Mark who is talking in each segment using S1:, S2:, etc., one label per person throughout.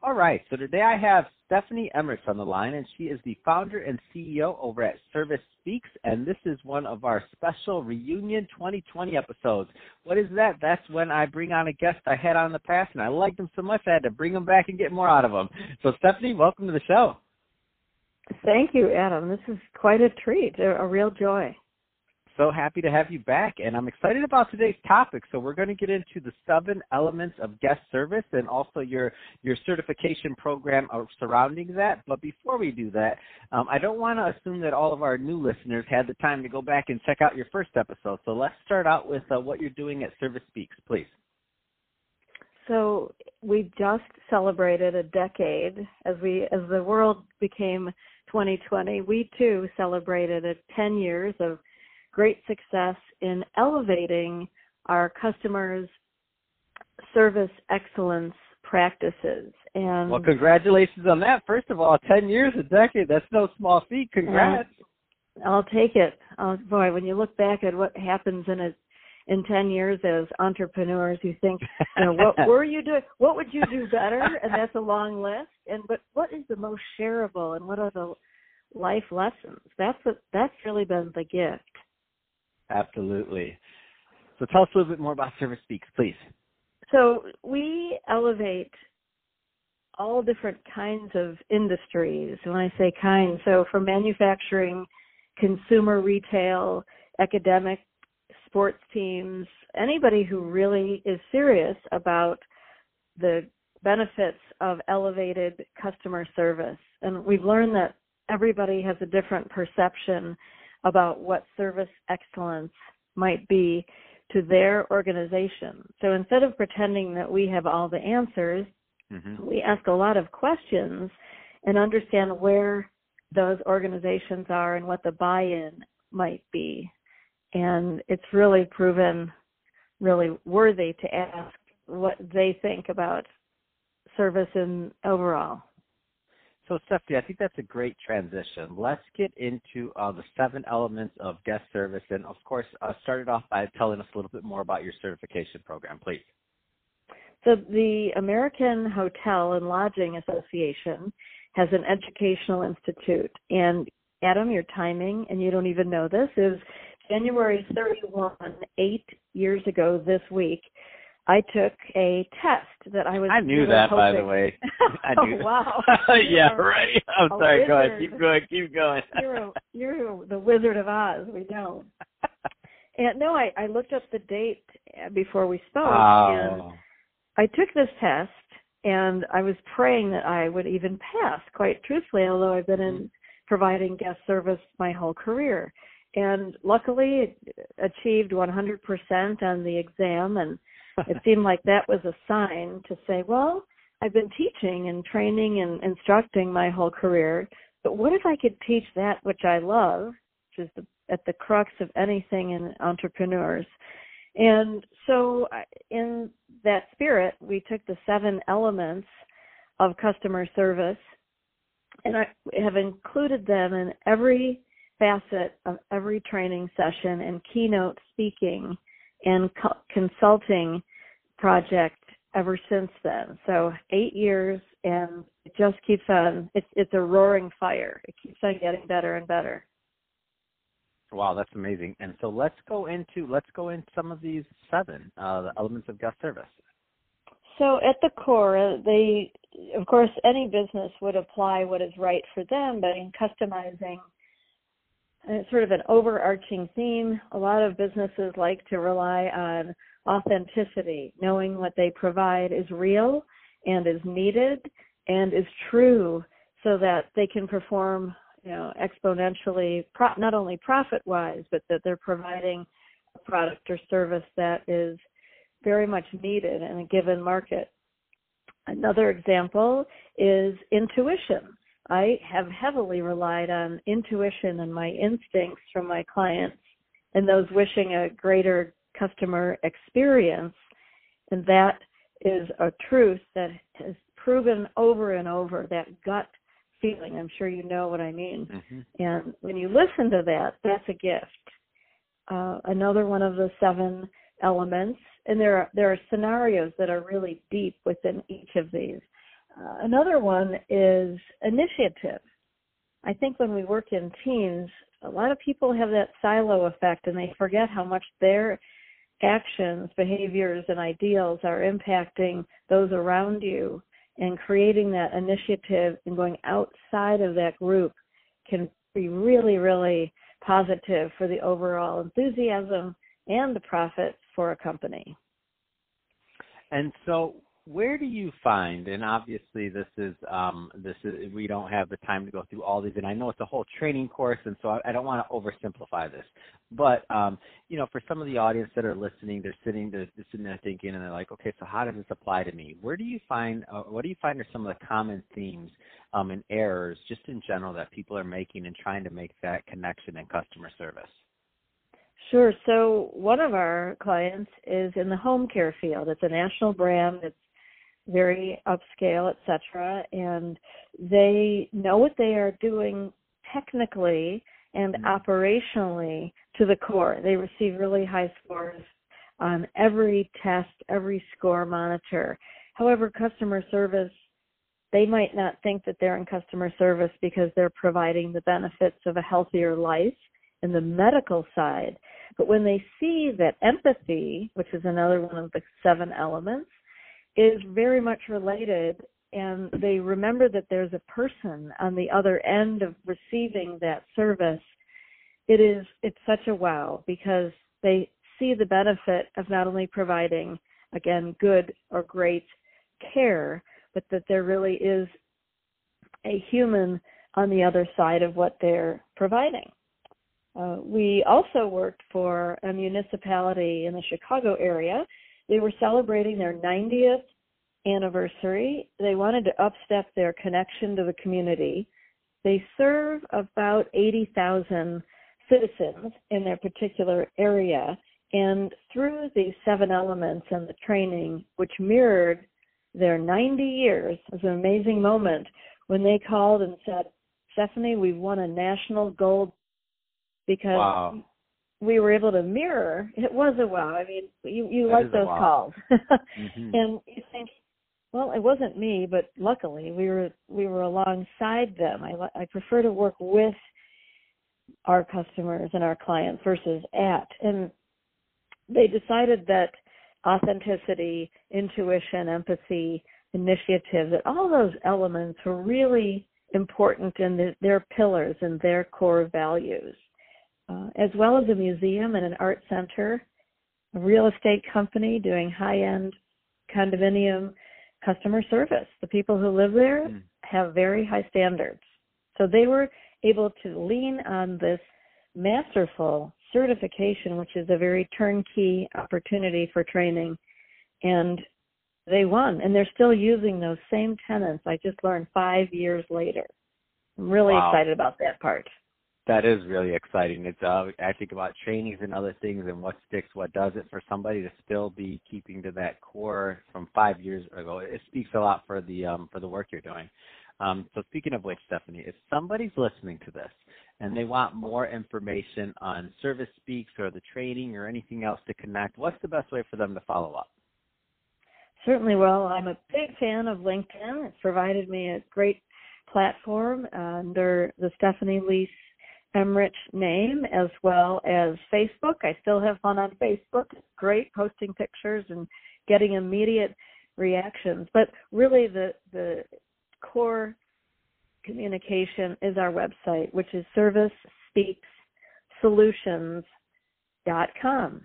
S1: All right, so today I have Stephanie Emmerich on the line, and she is the founder and CEO over at Service Speaks, and this is one of our special reunion 2020 episodes. What is that? That's when I bring on a guest I had on in the past, and I liked them so much I had to bring them back and get more out of them. So, Stephanie, welcome to the show.
S2: Thank you, Adam. This is quite a treat, a, a real joy
S1: so happy to have you back, and I'm excited about today's topic. So we're going to get into the seven elements of guest service and also your your certification program surrounding that. But before we do that, um, I don't want to assume that all of our new listeners had the time to go back and check out your first episode. So let's start out with uh, what you're doing at Service Speaks, please.
S2: So we just celebrated a decade as we as the world became 2020. We too celebrated a 10 years of great success in elevating our customers' service excellence practices. And
S1: well, congratulations on that. First of all, ten years, a decade. That's no small feat. Congrats.
S2: I'll take it. Oh, boy, when you look back at what happens in a in 10 years as entrepreneurs you think you know what were you doing what would you do better and that's a long list and but what is the most shareable and what are the life lessons that's what that's really been the gift
S1: Absolutely. So tell us a little bit more about Service Speaks, please.
S2: So we elevate all different kinds of industries. When I say kind, so from manufacturing, consumer retail, academic, sports teams, anybody who really is serious about the benefits of elevated customer service. And we've learned that everybody has a different perception about what service excellence might be to their organization. So instead of pretending that we have all the answers, mm-hmm. we ask a lot of questions and understand where those organizations are and what the buy-in might be. And it's really proven really worthy to ask what they think about service and overall.
S1: So, Stephanie, I think that's a great transition. Let's get into uh, the seven elements of guest service. And, of course, uh, start it off by telling us a little bit more about your certification program, please.
S2: So, the American Hotel and Lodging Association has an educational institute. And, Adam, your timing, and you don't even know this, is January 31, eight years ago this week. I took a test that I was.
S1: I knew that,
S2: hoping.
S1: by the way. I
S2: knew. oh wow!
S1: yeah, right. I'm sorry. Go ahead. Keep going. Keep going.
S2: you're a, you're the Wizard of Oz. We know. and no, I I looked up the date uh, before we spoke,
S1: oh.
S2: and I took this test, and I was praying that I would even pass. Quite truthfully, although I've been in mm-hmm. providing guest service my whole career, and luckily achieved 100% on the exam and it seemed like that was a sign to say, well, I've been teaching and training and instructing my whole career, but what if I could teach that which I love, which is the, at the crux of anything in entrepreneurs? And so, in that spirit, we took the seven elements of customer service and I have included them in every facet of every training session and keynote speaking and co- consulting project ever since then. So eight years, and it just keeps on. It's it's a roaring fire. It keeps on getting better and better.
S1: Wow, that's amazing. And so let's go into let's go into some of these seven uh, the elements of guest service.
S2: So at the core, uh, they of course any business would apply what is right for them, but in customizing it's sort of an overarching theme. A lot of businesses like to rely on authenticity, knowing what they provide is real and is needed and is true so that they can perform you know exponentially not only profit wise but that they're providing a product or service that is very much needed in a given market Another example is intuition. I have heavily relied on intuition and my instincts from my clients and those wishing a greater customer experience. And that is a truth that has proven over and over that gut feeling. I'm sure you know what I mean. Mm-hmm. And when you listen to that, that's a gift. Uh, another one of the seven elements, and there are, there are scenarios that are really deep within each of these. Uh, another one is initiative. I think when we work in teams, a lot of people have that silo effect and they forget how much their actions, behaviors, and ideals are impacting those around you. And creating that initiative and going outside of that group can be really, really positive for the overall enthusiasm and the profits for a company.
S1: And so, where do you find and obviously this is um, this is we don't have the time to go through all these and i know it's a whole training course and so i, I don't want to oversimplify this but um, you know for some of the audience that are listening they're sitting they're, they're sitting there thinking and they're like okay so how does this apply to me where do you find uh, what do you find are some of the common themes um, and errors just in general that people are making and trying to make that connection in customer service
S2: Sure. So one of our clients is in the home care field. It's a national brand. It's very upscale, etc. And they know what they are doing technically and mm-hmm. operationally to the core. They receive really high scores on every test, every score monitor. However, customer service, they might not think that they're in customer service because they're providing the benefits of a healthier life in the medical side. But when they see that empathy, which is another one of the seven elements, is very much related and they remember that there's a person on the other end of receiving that service. It is it's such a wow because they see the benefit of not only providing again good or great care but that there really is a human on the other side of what they're providing. Uh, we also worked for a municipality in the chicago area they were celebrating their 90th anniversary. They wanted to upstep their connection to the community. They serve about 80,000 citizens in their particular area. And through these seven elements and the training, which mirrored their 90 years, was an amazing moment when they called and said, Stephanie, we've won a national gold because
S1: wow
S2: we were able to mirror. It was a wow. I mean, you you like those
S1: wow.
S2: calls,
S1: mm-hmm.
S2: and you think, well, it wasn't me, but luckily we were we were alongside them. I I prefer to work with our customers and our clients versus at, and they decided that authenticity, intuition, empathy, initiative, that all those elements were really important in the, their pillars and their core values uh, as well as a museum and an art center, a real estate company doing high end condominium customer service. The people who live there mm. have very high standards. So they were able to lean on this masterful certification, which is a very turnkey opportunity for training. And they won, and they're still using those same tenants. I just learned five years later. I'm really
S1: wow.
S2: excited about that part.
S1: That is really exciting. It's uh, I think about trainings and other things and what sticks, what does it for somebody to still be keeping to that core from five years ago. It speaks a lot for the um, for the work you're doing. Um, so speaking of which, Stephanie, if somebody's listening to this and they want more information on Service Speaks or the training or anything else to connect, what's the best way for them to follow up?
S2: Certainly. Well, I'm a big fan of LinkedIn. It's provided me a great platform under the Stephanie Lease Emrich name as well as Facebook. I still have fun on Facebook. Great posting pictures and getting immediate reactions. But really the the core communication is our website, which is servicespeaksolutions.com.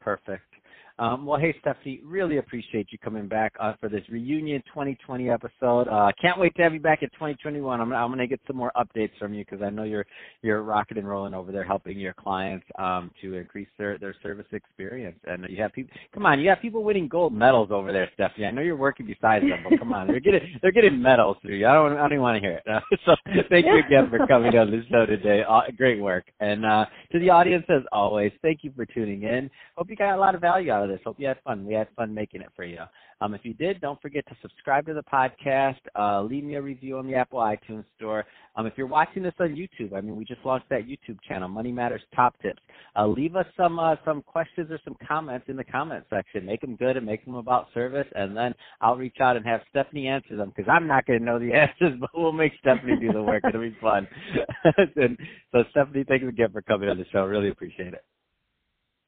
S1: Perfect. Um, well, hey, Stephanie, really appreciate you coming back uh, for this reunion 2020 episode. Uh, can't wait to have you back in 2021. I'm, I'm going to get some more updates from you because I know you're you're rocking and rolling over there, helping your clients um, to increase their their service experience. And you have people, come on, you have people winning gold medals over there, Stephanie. I know you're working besides them, but come on, they're getting they're getting medals through you. I don't I don't even want to hear it. Uh, so thank you again for coming on the show today. Uh, great work. And uh, to the audience, as always, thank you for tuning in. Hope you got a lot of value out of this. Hope you had fun. We had fun making it for you. Um, if you did, don't forget to subscribe to the podcast. Uh, leave me a review on the Apple iTunes Store. Um, if you're watching this on YouTube, I mean, we just launched that YouTube channel, Money Matters Top Tips. Uh, leave us some uh, some questions or some comments in the comment section. Make them good and make them about service, and then I'll reach out and have Stephanie answer them because I'm not going to know the answers, but we'll make Stephanie do the work. It'll be fun. and so, Stephanie, thank you again for coming on the show. Really appreciate it.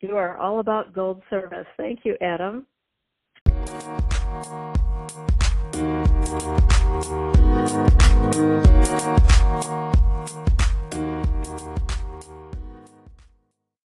S2: You are all about gold service. Thank you, Adam.